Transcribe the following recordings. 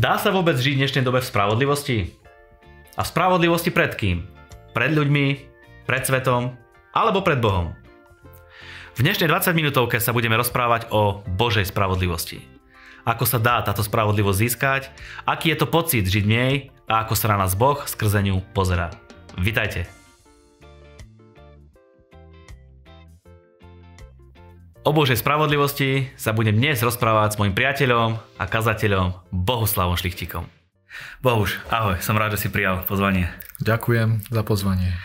Dá sa vôbec žiť v dnešnej dobe v spravodlivosti? A v spravodlivosti pred kým? Pred ľuďmi? Pred svetom? Alebo pred Bohom? V dnešnej 20 minútovke sa budeme rozprávať o Božej spravodlivosti. Ako sa dá táto spravodlivosť získať, aký je to pocit žiť v nej a ako sa na nás Boh skrze ňu pozerá. Vitajte. O Božej spravodlivosti sa budem dnes rozprávať s mojim priateľom a kazateľom Bohuslavom Šlichtikom. Bohuž, ahoj, som rád, že si prijal pozvanie. Ďakujem za pozvanie.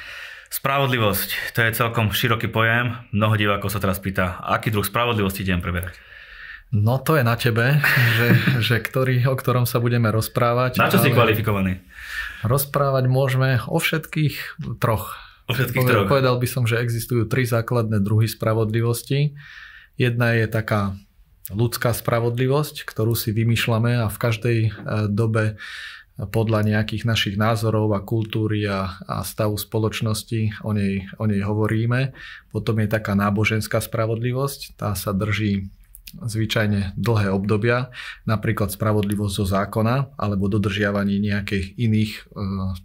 Spravodlivosť, to je celkom široký pojem. Mnoho divákov sa teraz pýta, aký druh spravodlivosti idem preberať. No to je na tebe, že, že ktorý, o ktorom sa budeme rozprávať. Na čo si kvalifikovaný? Rozprávať môžeme o všetkých troch. O všetkých troch. Povedal by som, že existujú tri základné druhy spravodlivosti. Jedna je taká ľudská spravodlivosť, ktorú si vymýšľame a v každej e, dobe podľa nejakých našich názorov a kultúry a, a stavu spoločnosti o nej, o nej hovoríme. Potom je taká náboženská spravodlivosť, tá sa drží zvyčajne dlhé obdobia, napríklad spravodlivosť zo zákona alebo dodržiavanie nejakých iných e,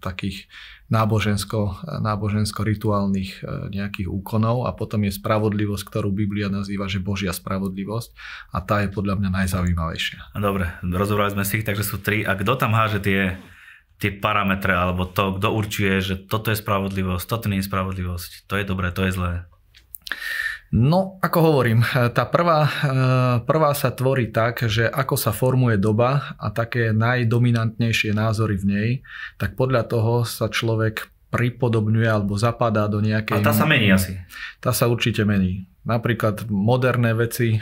takých nábožensko, nábožensko-rituálnych e, nejakých úkonov a potom je spravodlivosť, ktorú Biblia nazýva, že Božia spravodlivosť a tá je podľa mňa najzaujímavejšia. Dobre, rozobrali sme si ich, takže sú tri. A kto tam háže tie, tie parametre alebo to, kto určuje, že toto je spravodlivosť, toto nie je spravodlivosť, to je dobré, to je zlé? No, ako hovorím, tá prvá, eh, prvá sa tvorí tak, že ako sa formuje doba a také najdominantnejšie názory v nej, tak podľa toho sa človek pripodobňuje alebo zapadá do nejakej... A tá sa mení asi. Tá sa určite mení. Napríklad moderné veci, e,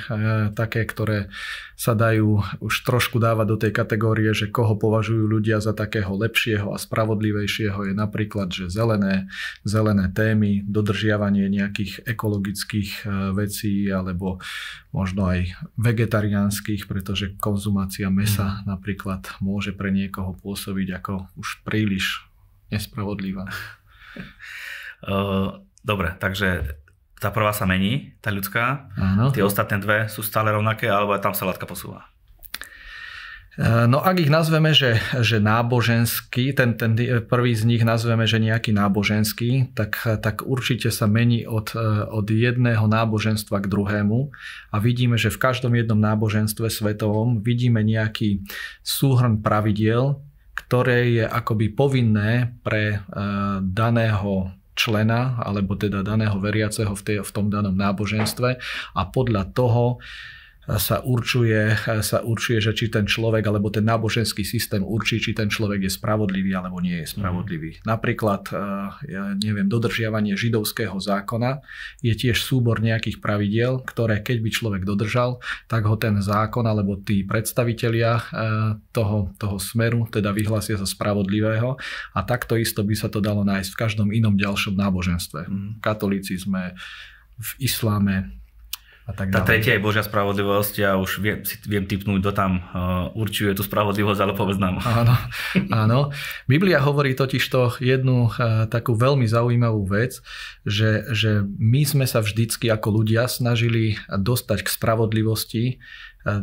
také, ktoré sa dajú už trošku dávať do tej kategórie, že koho považujú ľudia za takého lepšieho a spravodlivejšieho je napríklad, že zelené, zelené témy, dodržiavanie nejakých ekologických e, vecí alebo možno aj vegetariánskych, pretože konzumácia mesa mm. napríklad môže pre niekoho pôsobiť ako už príliš nespravodlivá. Dobre, takže tá prvá sa mení, tá ľudská. Áno. Tie ostatné dve sú stále rovnaké, alebo tam sa látka posúva? No ak ich nazveme, že, že náboženský, ten, ten prvý z nich nazveme, že nejaký náboženský, tak, tak určite sa mení od, od jedného náboženstva k druhému a vidíme, že v každom jednom náboženstve svetovom vidíme nejaký súhrn pravidiel, ktoré je akoby povinné pre e, daného člena alebo teda daného veriaceho v, tej, v tom danom náboženstve. A podľa toho sa určuje, sa určuje, že či ten človek alebo ten náboženský systém určí, či ten človek je spravodlivý alebo nie je spravodlivý. Mm. Napríklad, eh, ja neviem, dodržiavanie židovského zákona je tiež súbor nejakých pravidiel, ktoré keď by človek dodržal, tak ho ten zákon alebo tí predstavitelia eh, toho, toho smeru teda vyhlasia za spravodlivého a takto isto by sa to dalo nájsť v každom inom ďalšom náboženstve. Mm. Katolíci sme v isláme, a tak Tá tretia je Božia spravodlivosť, ja už viem, si viem typnúť, kto tam uh, určuje tú spravodlivosť, ale povedz nám. Áno, áno. Biblia hovorí totiž to jednu uh, takú veľmi zaujímavú vec, že, že my sme sa vždycky ako ľudia snažili dostať k spravodlivosti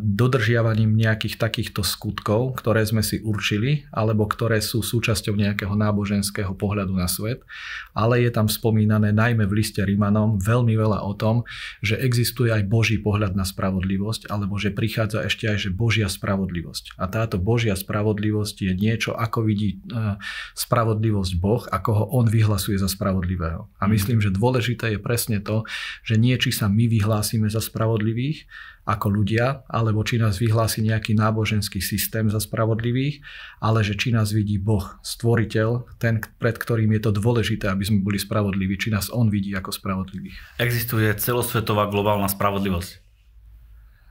dodržiavaním nejakých takýchto skutkov, ktoré sme si určili, alebo ktoré sú súčasťou nejakého náboženského pohľadu na svet. Ale je tam spomínané najmä v liste Rimanom veľmi veľa o tom, že existuje aj Boží pohľad na spravodlivosť, alebo že prichádza ešte aj že Božia spravodlivosť. A táto Božia spravodlivosť je niečo, ako vidí e, spravodlivosť Boh, ako ho on vyhlasuje za spravodlivého. A myslím, že dôležité je presne to, že nie či sa my vyhlásime za spravodlivých, ako ľudia, alebo či nás vyhlási nejaký náboženský systém za spravodlivých, ale že či nás vidí Boh, stvoriteľ, ten, pred ktorým je to dôležité, aby sme boli spravodliví, či nás On vidí ako spravodlivých. Existuje celosvetová globálna spravodlivosť?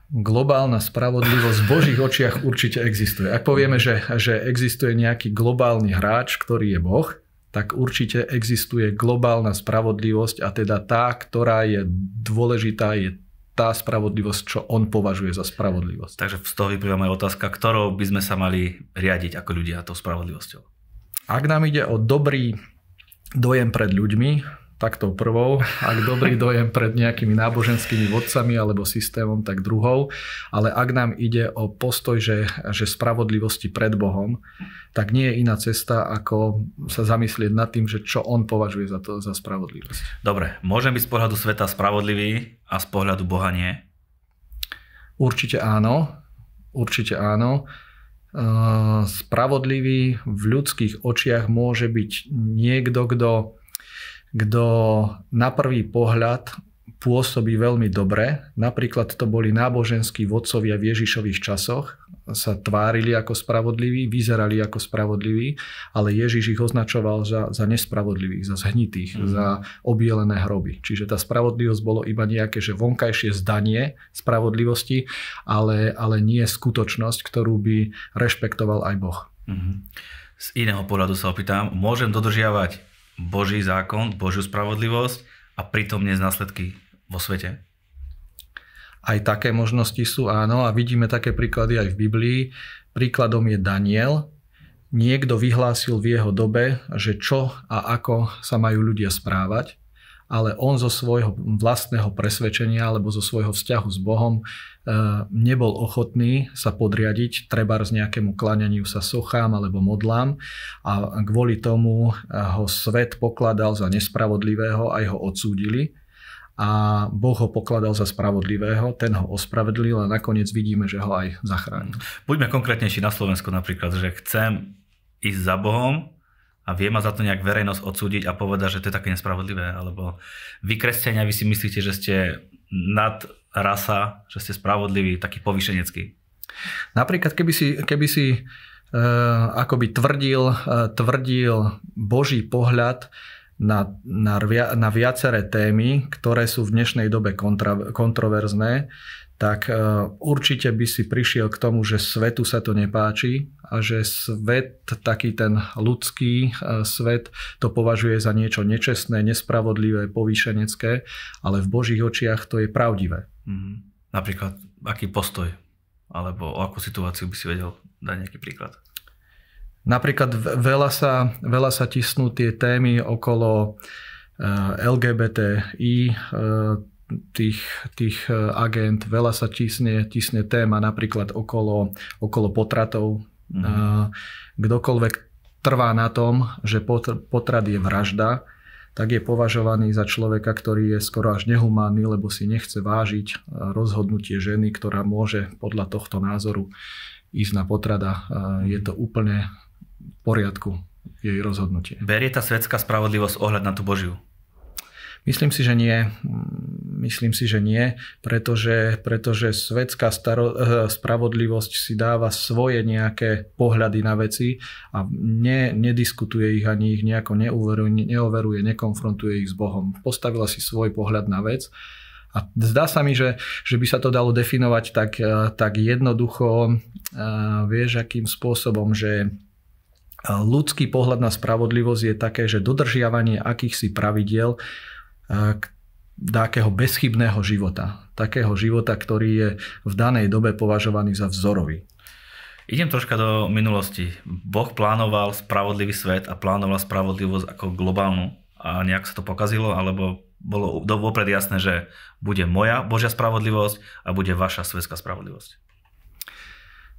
globálna spravodlivosť v Božích očiach určite existuje. Ak povieme, že, že existuje nejaký globálny hráč, ktorý je Boh, tak určite existuje globálna spravodlivosť a teda tá, ktorá je dôležitá, je tá spravodlivosť, čo on považuje za spravodlivosť. Takže z toho vyplýva moja otázka, ktorou by sme sa mali riadiť ako ľudia tou spravodlivosťou? Ak nám ide o dobrý dojem pred ľuďmi, tak tou prvou. Ak dobrý dojem pred nejakými náboženskými vodcami alebo systémom, tak druhou. Ale ak nám ide o postoj, že, že spravodlivosti pred Bohom, tak nie je iná cesta, ako sa zamyslieť nad tým, že čo on považuje za, to, za spravodlivosť. Dobre, môžem byť z pohľadu sveta spravodlivý a z pohľadu Boha nie? Určite áno. Určite áno spravodlivý v ľudských očiach môže byť niekto, kto, kto na prvý pohľad pôsobí veľmi dobre. Napríklad to boli náboženskí vodcovia v Ježišových časoch, sa tvárili ako spravodliví, vyzerali ako spravodliví, ale Ježiš ich označoval za, za nespravodlivých, za zhnitých, mm. za obielené hroby. Čiže tá spravodlivosť bolo iba nejaké, že vonkajšie zdanie spravodlivosti, ale, ale nie skutočnosť, ktorú by rešpektoval aj Boh. Mm. Z iného pohľadu sa opýtam, môžem dodržiavať Boží zákon, Božiu spravodlivosť a pritom nie následky vo svete? Aj také možnosti sú, áno, a vidíme také príklady aj v Biblii. Príkladom je Daniel. Niekto vyhlásil v jeho dobe, že čo a ako sa majú ľudia správať, ale on zo svojho vlastného presvedčenia alebo zo svojho vzťahu s Bohom e, nebol ochotný sa podriadiť treba z nejakému klaňaniu sa sochám alebo modlám a kvôli tomu ho svet pokladal za nespravodlivého aj ho odsúdili a Boh ho pokladal za spravodlivého, ten ho ospravedlil a nakoniec vidíme, že ho aj zachránil. Buďme konkrétnejší na Slovensku napríklad, že chcem ísť za Bohom a vie ma za to nejak verejnosť odsúdiť a povedať, že to je také nespravodlivé, alebo vy kresťania, vy si myslíte, že ste nad rasa, že ste spravodliví, taký povyšenecký. Napríklad, keby si, keby si uh, akoby tvrdil, uh, tvrdil Boží pohľad, na, na, na viaceré témy, ktoré sú v dnešnej dobe kontra, kontroverzné, tak e, určite by si prišiel k tomu, že svetu sa to nepáči a že svet, taký ten ľudský e, svet, to považuje za niečo nečestné, nespravodlivé, povýšenecké, ale v Božích očiach to je pravdivé. Mm-hmm. Napríklad, aký postoj alebo o akú situáciu by si vedel dať nejaký príklad? Napríklad veľa sa, veľa sa tisnú tie témy okolo eh, LGBTI, tých, tých eh, agent, veľa sa tisne, tisne téma napríklad okolo, okolo potratov. Mm. Kdokoľvek trvá na tom, že potrat je vražda, tak je považovaný za človeka, ktorý je skoro až nehumánny, lebo si nechce vážiť rozhodnutie ženy, ktorá môže podľa tohto názoru ísť na potrada. Je to úplne poriadku jej rozhodnutie. Berie tá svetská spravodlivosť ohľad na tú Božiu? Myslím si, že nie. Myslím si, že nie, pretože, pretože svetská staro, eh, spravodlivosť si dáva svoje nejaké pohľady na veci a ne, nediskutuje ich ani ich nejako neuveruje, neoveruje, nekonfrontuje ich s Bohom. Postavila si svoj pohľad na vec a zdá sa mi, že, že by sa to dalo definovať tak, eh, tak jednoducho, eh, vieš, akým spôsobom, že ľudský pohľad na spravodlivosť je také, že dodržiavanie akýchsi pravidiel takého bezchybného života. Takého života, ktorý je v danej dobe považovaný za vzorový. Idem troška do minulosti. Boh plánoval spravodlivý svet a plánoval spravodlivosť ako globálnu a nejak sa to pokazilo, alebo bolo vopred jasné, že bude moja Božia spravodlivosť a bude vaša svetská spravodlivosť?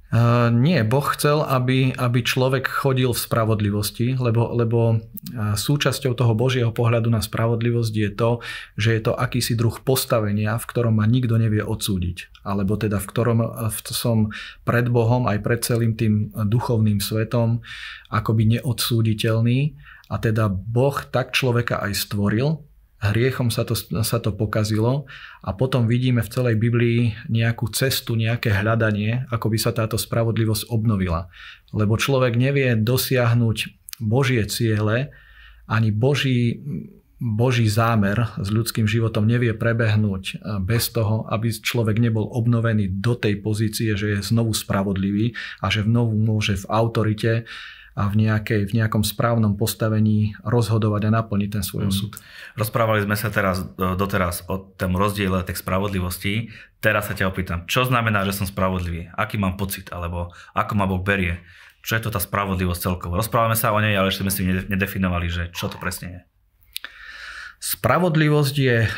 Uh, nie, Boh chcel, aby, aby človek chodil v spravodlivosti, lebo, lebo súčasťou toho Božieho pohľadu na spravodlivosť je to, že je to akýsi druh postavenia, v ktorom ma nikto nevie odsúdiť. Alebo teda v ktorom som pred Bohom aj pred celým tým duchovným svetom akoby neodsúditeľný. A teda Boh tak človeka aj stvoril, hriechom sa to, sa to pokazilo a potom vidíme v celej Biblii nejakú cestu, nejaké hľadanie, ako by sa táto spravodlivosť obnovila. Lebo človek nevie dosiahnuť Božie ciele, ani Boží, Boží zámer s ľudským životom nevie prebehnúť bez toho, aby človek nebol obnovený do tej pozície, že je znovu spravodlivý a že znovu môže v autorite a v, nejakej, v nejakom správnom postavení rozhodovať a naplniť ten svoj osud. Mm. Rozprávali sme sa teraz doteraz o tom rozdiele tej spravodlivosti. Teraz sa ťa opýtam, čo znamená, že som spravodlivý? Aký mám pocit? Alebo ako ma Boh berie? Čo je to tá spravodlivosť celkovo? Rozprávame sa o nej, ale ešte sme si nedefinovali, že čo to presne je. Spravodlivosť je eh,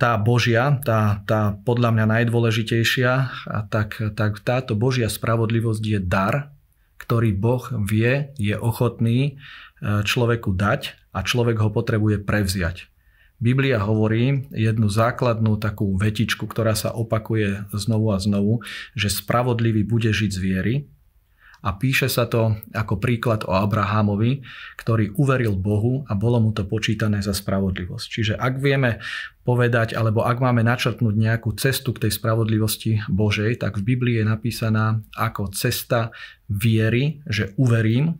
tá Božia, tá, tá podľa mňa najdôležitejšia, a tak, tak táto Božia spravodlivosť je dar, ktorý Boh vie, je ochotný eh, človeku dať a človek ho potrebuje prevziať. Biblia hovorí jednu základnú takú vetičku, ktorá sa opakuje znovu a znovu, že spravodlivý bude žiť z viery, a píše sa to ako príklad o Abrahamovi, ktorý uveril Bohu a bolo mu to počítané za spravodlivosť. Čiže ak vieme povedať, alebo ak máme načrtnúť nejakú cestu k tej spravodlivosti Božej, tak v Biblii je napísaná ako cesta viery, že uverím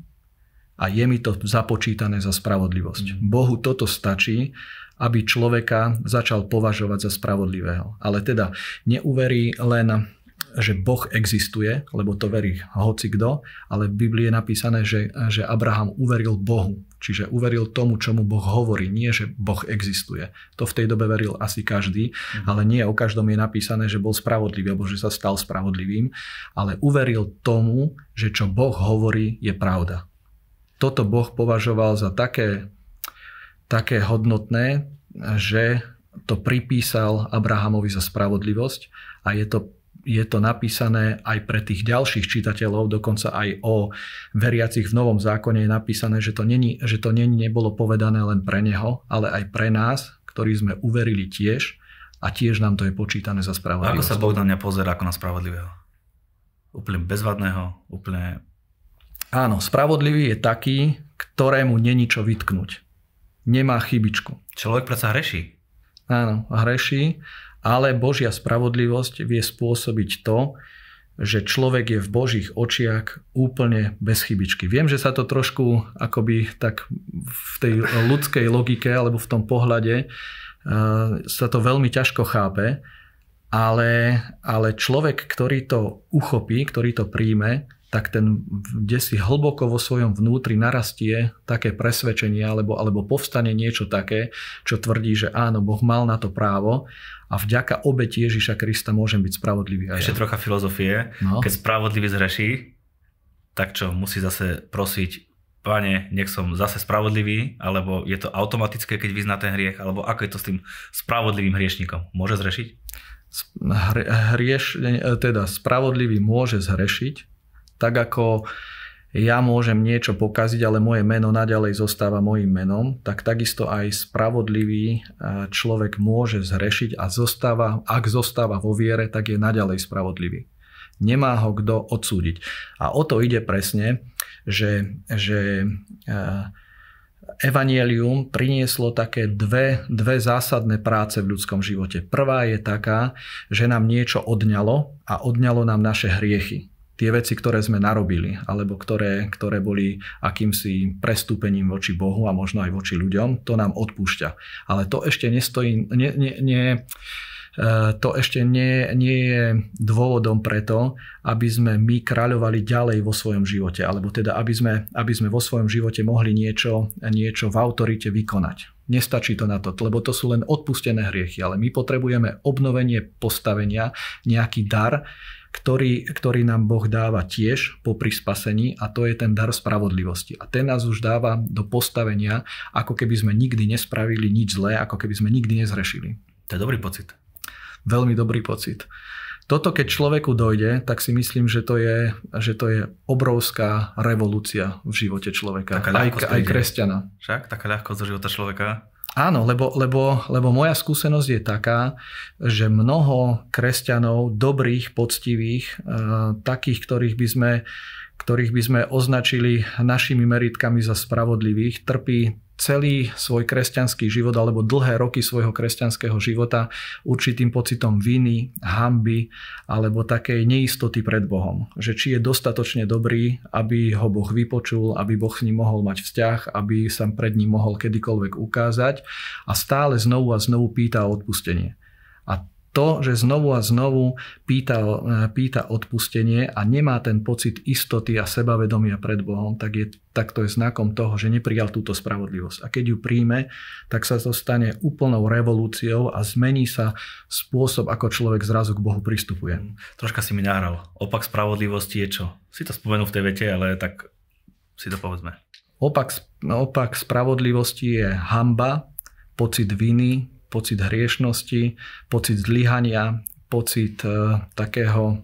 a je mi to započítané za spravodlivosť. Mm. Bohu toto stačí, aby človeka začal považovať za spravodlivého. Ale teda neuverí len že Boh existuje, lebo to verí hoci kto, ale v Biblii je napísané, že, že Abraham uveril Bohu, čiže uveril tomu, čomu Boh hovorí, nie že Boh existuje. To v tej dobe veril asi každý, mhm. ale nie o každom je napísané, že bol spravodlivý alebo že sa stal spravodlivým, ale uveril tomu, že čo Boh hovorí je pravda. Toto Boh považoval za také, také hodnotné, že to pripísal Abrahamovi za spravodlivosť a je to je to napísané aj pre tých ďalších čitateľov, dokonca aj o veriacich v Novom zákone je napísané, že to, není, že to není, nebolo povedané len pre neho, ale aj pre nás, ktorí sme uverili tiež a tiež nám to je počítané za spravodlivosť. Ako sa Boh na mňa pozera ako na spravodlivého? Úplne bezvadného, úplne... Áno, spravodlivý je taký, ktorému není čo vytknúť. Nemá chybičku. Človek predsa hreší. Áno, hreší ale Božia spravodlivosť vie spôsobiť to, že človek je v Božích očiach úplne bez chybičky. Viem, že sa to trošku akoby tak v tej ľudskej logike alebo v tom pohľade uh, sa to veľmi ťažko chápe, ale, ale človek, ktorý to uchopí, ktorý to príjme, tak ten, kde si hlboko vo svojom vnútri narastie také presvedčenie alebo, alebo povstane niečo také, čo tvrdí, že áno, Boh mal na to právo a vďaka obeti Ježiša Krista môžem byť spravodlivý. Ešte ja. trocha filozofie. No. Keď spravodlivý zreší, tak čo, musí zase prosiť, pane, nech som zase spravodlivý, alebo je to automatické, keď vyzná ten hriech, alebo ako je to s tým spravodlivým hriešnikom? Môže zrešiť? Hrieš, teda spravodlivý môže zrešiť, tak ako ja môžem niečo pokaziť, ale moje meno naďalej zostáva mojim menom, tak takisto aj spravodlivý e, človek môže zhrešiť a zostáva, ak zostáva vo viere, tak je naďalej spravodlivý. Nemá ho kto odsúdiť. A o to ide presne, že, že e, Evangelium prinieslo také dve, dve zásadné práce v ľudskom živote. Prvá je taká, že nám niečo odňalo a odňalo nám naše hriechy tie veci, ktoré sme narobili, alebo ktoré, ktoré boli akýmsi prestúpením voči Bohu a možno aj voči ľuďom, to nám odpúšťa. Ale to ešte nestojí, nie, nie, nie, e, to ešte nie, nie je dôvodom preto, aby sme my kráľovali ďalej vo svojom živote, alebo teda aby sme, aby sme vo svojom živote mohli niečo, niečo v autorite vykonať. Nestačí to na to, lebo to sú len odpustené hriechy, ale my potrebujeme obnovenie postavenia, nejaký dar, ktorý, ktorý nám Boh dáva tiež po prispasení a to je ten dar spravodlivosti. A ten nás už dáva do postavenia, ako keby sme nikdy nespravili nič zlé, ako keby sme nikdy nezrešili. To je dobrý pocit. Veľmi dobrý pocit. Toto keď človeku dojde, tak si myslím, že to je, že to je obrovská revolúcia v živote človeka. Taká aj, aj kresťana. Však? Taká ľahkosť do života človeka. Áno, lebo, lebo, lebo moja skúsenosť je taká, že mnoho kresťanov, dobrých, poctivých, eh, takých, ktorých by sme ktorých by sme označili našimi meritkami za spravodlivých, trpí celý svoj kresťanský život alebo dlhé roky svojho kresťanského života určitým pocitom viny, hamby alebo takej neistoty pred Bohom. Že či je dostatočne dobrý, aby ho Boh vypočul, aby Boh s ním mohol mať vzťah, aby sa pred ním mohol kedykoľvek ukázať a stále znovu a znovu pýta o odpustenie. A to, že znovu a znovu pýta, pýta odpustenie a nemá ten pocit istoty a sebavedomia pred Bohom, tak, je, tak to je znakom toho, že neprijal túto spravodlivosť. A keď ju príjme, tak sa to stane úplnou revolúciou a zmení sa spôsob, ako človek zrazu k Bohu pristupuje. Troška si mi nahral. Opak spravodlivosti je čo? Si to spomenul v tej vete, ale tak si to povedzme. Opak, opak spravodlivosti je hamba, pocit viny, pocit hriešnosti, pocit zlyhania, pocit uh, takého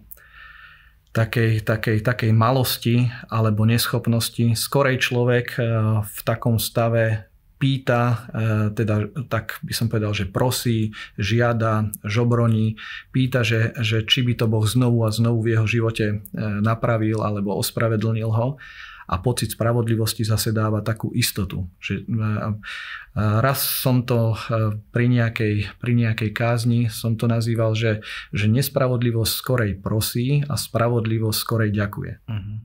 takej, takej, takej malosti alebo neschopnosti. Skorej človek v takom stave pýta, teda tak by som povedal, že prosí, žiada, žobroní, pýta, že, že či by to Boh znovu a znovu v jeho živote napravil alebo ospravedlnil ho a pocit spravodlivosti zase dáva takú istotu. Že raz som to e, pri nejakej, pri nejakej kázni som to nazýval, že, že nespravodlivosť skorej prosí a spravodlivosť skorej ďakuje. Uh-huh.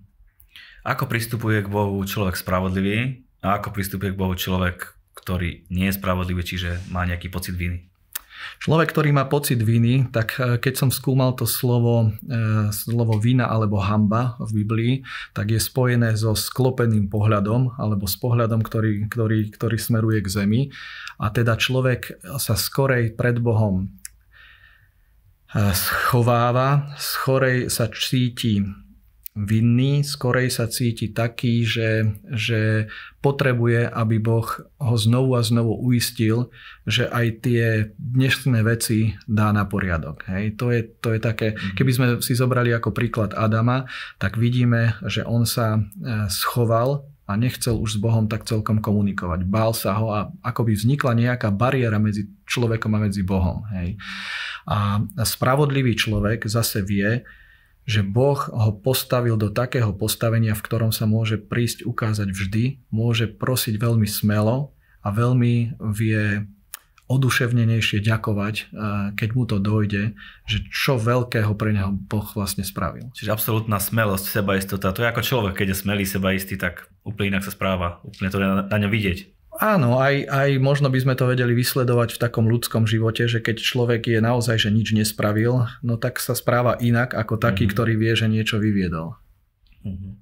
Ako pristupuje k Bohu človek spravodlivý a ako pristupuje k Bohu človek, ktorý nie je spravodlivý, čiže má nejaký pocit viny? Človek, ktorý má pocit viny, tak e, keď som skúmal to slovo, e, slovo vina alebo hamba v Biblii, tak je spojené so sklopeným pohľadom alebo s pohľadom, ktorý, ktorý, ktorý smeruje k zemi. A teda človek sa skorej pred Bohom e, schováva, skorej sa cíti vinný, skorej sa cíti taký, že, že potrebuje, aby Boh ho znovu a znovu uistil, že aj tie dnešné veci dá na poriadok. Hej. To, je, to je také, mhm. keby sme si zobrali ako príklad Adama, tak vidíme, že on sa e, schoval a nechcel už s Bohom tak celkom komunikovať. Bál sa ho a ako by vznikla nejaká bariéra medzi človekom a medzi Bohom. Hej. A spravodlivý človek zase vie, že Boh ho postavil do takého postavenia, v ktorom sa môže prísť ukázať vždy, môže prosiť veľmi smelo a veľmi vie oduševnenejšie ďakovať, keď mu to dojde, že čo veľkého pre neho Boh vlastne spravil. Čiže absolútna smelosť, sebaistota, to je ako človek, keď je smelý, sebaistý, tak úplne inak sa správa, úplne to na, na ňo vidieť. Áno, aj, aj možno by sme to vedeli vysledovať v takom ľudskom živote, že keď človek je naozaj, že nič nespravil, no tak sa správa inak ako taký, mm-hmm. ktorý vie, že niečo vyviedol. Mm-hmm.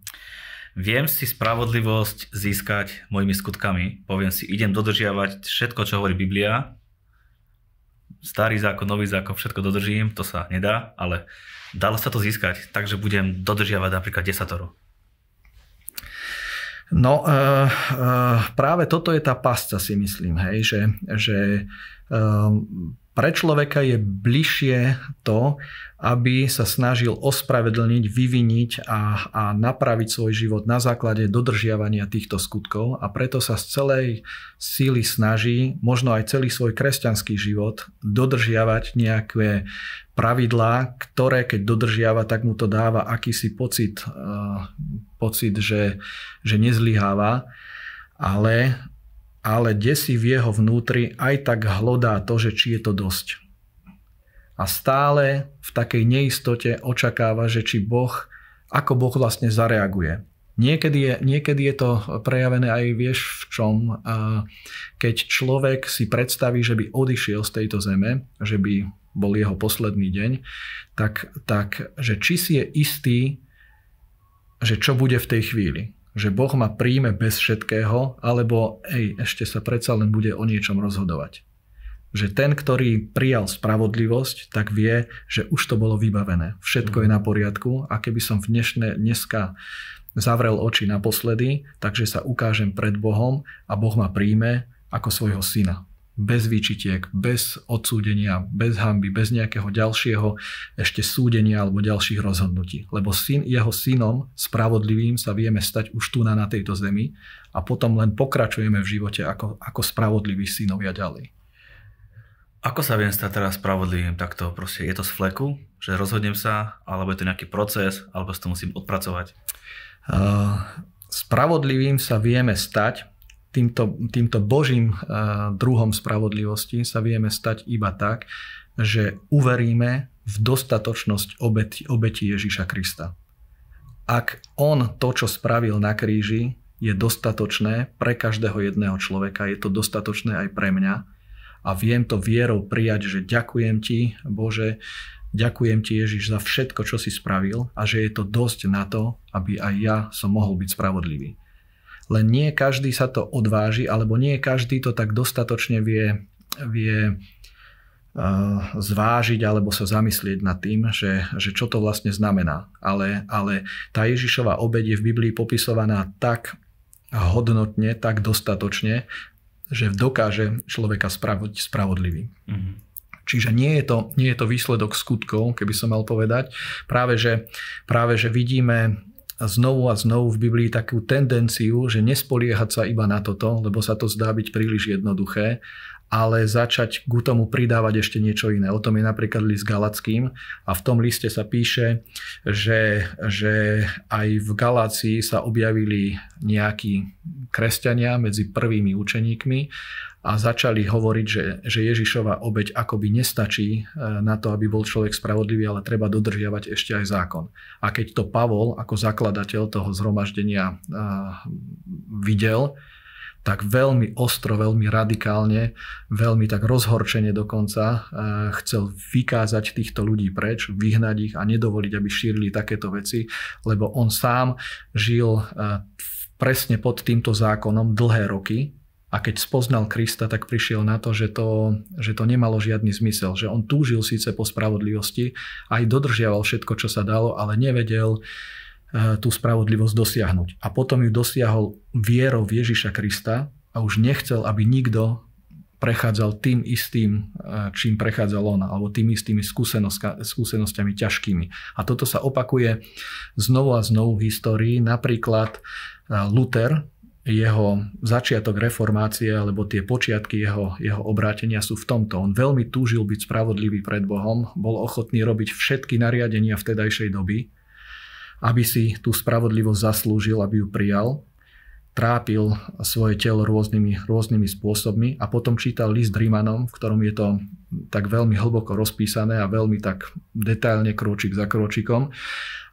Viem si spravodlivosť získať mojimi skutkami. Poviem si, idem dodržiavať všetko, čo hovorí Biblia. Starý zákon, nový zákon, všetko dodržím, to sa nedá, ale dalo sa to získať, takže budem dodržiavať napríklad desatoro. No uh, uh, práve toto je tá pasca si myslím, hej, že, že uh, pre človeka je bližšie to, aby sa snažil ospravedlniť, vyviniť a, a napraviť svoj život na základe dodržiavania týchto skutkov. A preto sa z celej síly snaží, možno aj celý svoj kresťanský život, dodržiavať nejaké pravidlá, ktoré keď dodržiava, tak mu to dáva akýsi pocit, uh, pocit že, že nezlyháva, ale, ale desí v jeho vnútri aj tak hlodá to, že či je to dosť a stále v takej neistote očakáva, že či Boh, ako Boh vlastne zareaguje. Niekedy je, niekedy je to prejavené aj vieš v čom, keď človek si predstaví, že by odišiel z tejto zeme, že by bol jeho posledný deň, tak, tak že či si je istý, že čo bude v tej chvíli. Že Boh ma príjme bez všetkého, alebo ej, ešte sa predsa len bude o niečom rozhodovať že ten, ktorý prijal spravodlivosť, tak vie, že už to bolo vybavené. Všetko je na poriadku a keby som v dnešné, dneska zavrel oči naposledy, takže sa ukážem pred Bohom a Boh ma príjme ako svojho syna. Bez výčitiek, bez odsúdenia, bez hamby, bez nejakého ďalšieho ešte súdenia alebo ďalších rozhodnutí. Lebo syn, jeho synom, spravodlivým, sa vieme stať už tu na, na tejto zemi a potom len pokračujeme v živote ako, ako spravodliví synovia ďalej. Ako sa viem stať teraz spravodlivým takto? Proste je to z fleku, že rozhodnem sa, alebo je to nejaký proces, alebo si to musím odpracovať? Uh, spravodlivým sa vieme stať, týmto, týmto božím uh, druhom spravodlivosti sa vieme stať iba tak, že uveríme v dostatočnosť obeti, obeti Ježíša Krista. Ak on to, čo spravil na kríži, je dostatočné pre každého jedného človeka, je to dostatočné aj pre mňa, a viem to vierou prijať, že ďakujem ti, Bože, ďakujem ti Ježiš za všetko, čo si spravil a že je to dosť na to, aby aj ja som mohol byť spravodlivý. Len nie každý sa to odváži, alebo nie každý to tak dostatočne vie, vie zvážiť alebo sa zamyslieť nad tým, že, že čo to vlastne znamená. Ale, ale tá Ježišová obed je v Biblii popisovaná tak hodnotne, tak dostatočne, že dokáže človeka spraviť spravodlivý. Mhm. Čiže nie je, to, nie je to výsledok skutkov, keby som mal povedať. Práve že, práve, že vidíme znovu a znovu v Biblii takú tendenciu, že nespoliehať sa iba na toto, lebo sa to zdá byť príliš jednoduché, ale začať k tomu pridávať ešte niečo iné. O tom je napríklad list Galackým a v tom liste sa píše, že, že aj v Galácii sa objavili nejakí kresťania medzi prvými učeníkmi a začali hovoriť, že, že Ježišova obeď akoby nestačí e, na to, aby bol človek spravodlivý, ale treba dodržiavať ešte aj zákon. A keď to Pavol ako zakladateľ toho zhromaždenia e, videl, tak veľmi ostro, veľmi radikálne, veľmi tak rozhorčene dokonca e, chcel vykázať týchto ľudí preč, vyhnať ich a nedovoliť, aby šírili takéto veci, lebo on sám žil presne pod týmto zákonom dlhé roky a keď spoznal Krista, tak prišiel na to, že to, že to nemalo žiadny zmysel. Že on túžil síce po spravodlivosti, aj dodržiaval všetko, čo sa dalo, ale nevedel eh, tú spravodlivosť dosiahnuť. A potom ju dosiahol vierou v Ježiša Krista a už nechcel, aby nikto prechádzal tým istým, eh, čím prechádzal on, alebo tými istými skúsenostiami ťažkými. A toto sa opakuje znovu a znovu v histórii. Napríklad eh, Luther, jeho začiatok reformácie alebo tie počiatky jeho, jeho obrátenia sú v tomto. On veľmi túžil byť spravodlivý pred Bohom, bol ochotný robiť všetky nariadenia vtedajšej doby, aby si tú spravodlivosť zaslúžil, aby ju prijal. Trápil svoje telo rôznymi, rôznymi spôsobmi a potom čítal list Rímanom, v ktorom je to tak veľmi hlboko rozpísané a veľmi tak detailne kročík za kročikom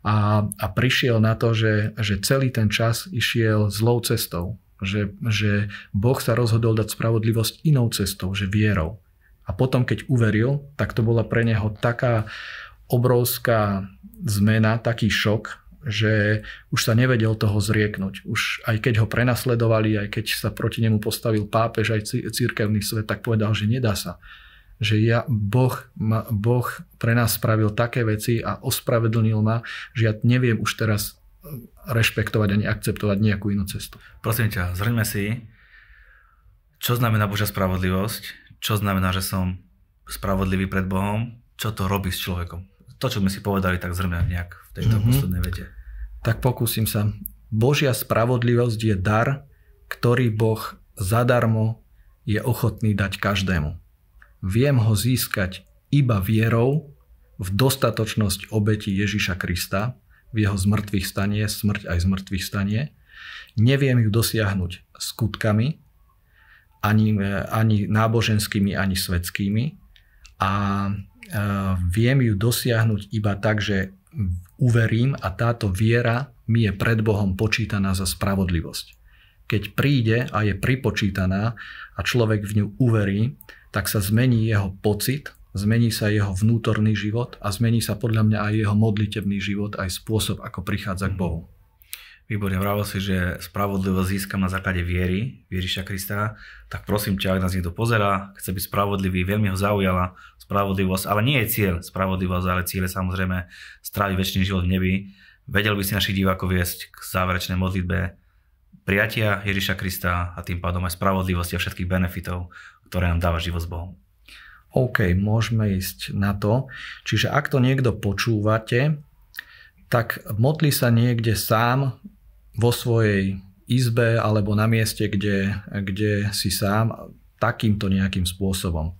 a, a prišiel na to, že, že celý ten čas išiel zlou cestou. Že, že Boh sa rozhodol dať spravodlivosť inou cestou, že vierou. A potom, keď uveril, tak to bola pre neho taká obrovská zmena, taký šok, že už sa nevedel toho zrieknúť. Už aj keď ho prenasledovali, aj keď sa proti nemu postavil pápež, aj církevný svet, tak povedal, že nedá sa že ja, boh, ma, boh pre nás spravil také veci a ospravedlnil ma, že ja neviem už teraz rešpektovať ani akceptovať nejakú inú cestu. Prosím ťa, zhrňme si, čo znamená Božia spravodlivosť, čo znamená, že som spravodlivý pred Bohom, čo to robí s človekom. To, čo sme si povedali, tak zhrňme nejak tejto mm-hmm. poslednej vete. Tak pokúsim sa. Božia spravodlivosť je dar, ktorý Boh zadarmo je ochotný dať každému viem ho získať iba vierou v dostatočnosť obeti Ježiša Krista, v jeho zmrtvých stanie, smrť aj zmrtvých stanie. Neviem ju dosiahnuť skutkami, ani, ani náboženskými, ani svetskými. A e, viem ju dosiahnuť iba tak, že uverím a táto viera mi je pred Bohom počítaná za spravodlivosť. Keď príde a je pripočítaná a človek v ňu uverí, tak sa zmení jeho pocit, zmení sa jeho vnútorný život a zmení sa podľa mňa aj jeho modlitebný život, aj spôsob, ako prichádza k Bohu. Výborne, vravel si, že spravodlivosť získam na základe viery Ježiša Krista, tak prosím ťa, ak nás niekto pozera, chce byť spravodlivý, veľmi ho zaujala spravodlivosť, ale nie je cieľ spravodlivosť, ale cieľ je samozrejme stráviť väčší život v nebi. Vedel by si našich divákov viesť k záverečnej modlitbe prijatia Ježiša Krista a tým pádom aj spravodlivosti a všetkých benefitov, ktoré nám dáva život s Bohom. OK, môžeme ísť na to. Čiže ak to niekto počúvate, tak modli sa niekde sám vo svojej izbe alebo na mieste, kde, kde si sám takýmto nejakým spôsobom.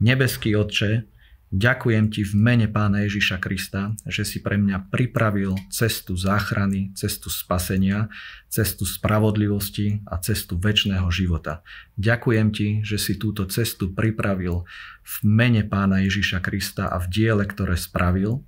Nebeský Otče, Ďakujem ti v mene pána Ježiša Krista, že si pre mňa pripravil cestu záchrany, cestu spasenia, cestu spravodlivosti a cestu väčšného života. Ďakujem ti, že si túto cestu pripravil v mene pána Ježiša Krista a v diele, ktoré spravil.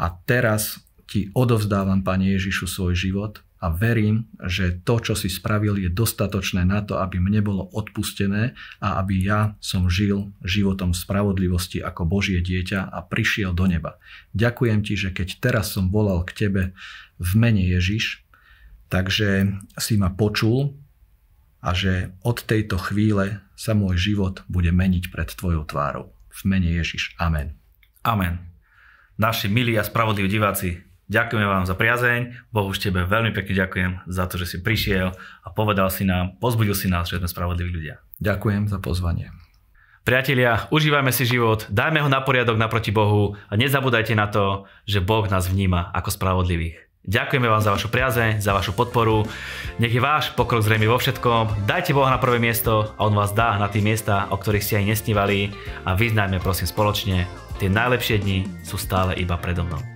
A teraz ti odovzdávam, Pane Ježišu, svoj život a verím, že to, čo si spravil, je dostatočné na to, aby mne bolo odpustené a aby ja som žil životom spravodlivosti ako Božie dieťa a prišiel do neba. Ďakujem ti, že keď teraz som volal k tebe v mene Ježiš, takže si ma počul a že od tejto chvíle sa môj život bude meniť pred tvojou tvárou. V mene Ježiš. Amen. Amen. Naši milí a spravodliví diváci, Ďakujeme vám za priazeň, Bohu už tebe veľmi pekne ďakujem za to, že si prišiel a povedal si nám, pozbudil si nás, že sme spravodliví ľudia. Ďakujem za pozvanie. Priatelia, užívajme si život, dajme ho na poriadok naproti Bohu a nezabúdajte na to, že Boh nás vníma ako spravodlivých. Ďakujeme vám za vašu priazeň, za vašu podporu. Nech je váš pokrok zrejme vo všetkom. Dajte Boha na prvé miesto a On vás dá na tie miesta, o ktorých ste aj nesnívali a vyznajme prosím spoločne, tie najlepšie dni sú stále iba predo mnou.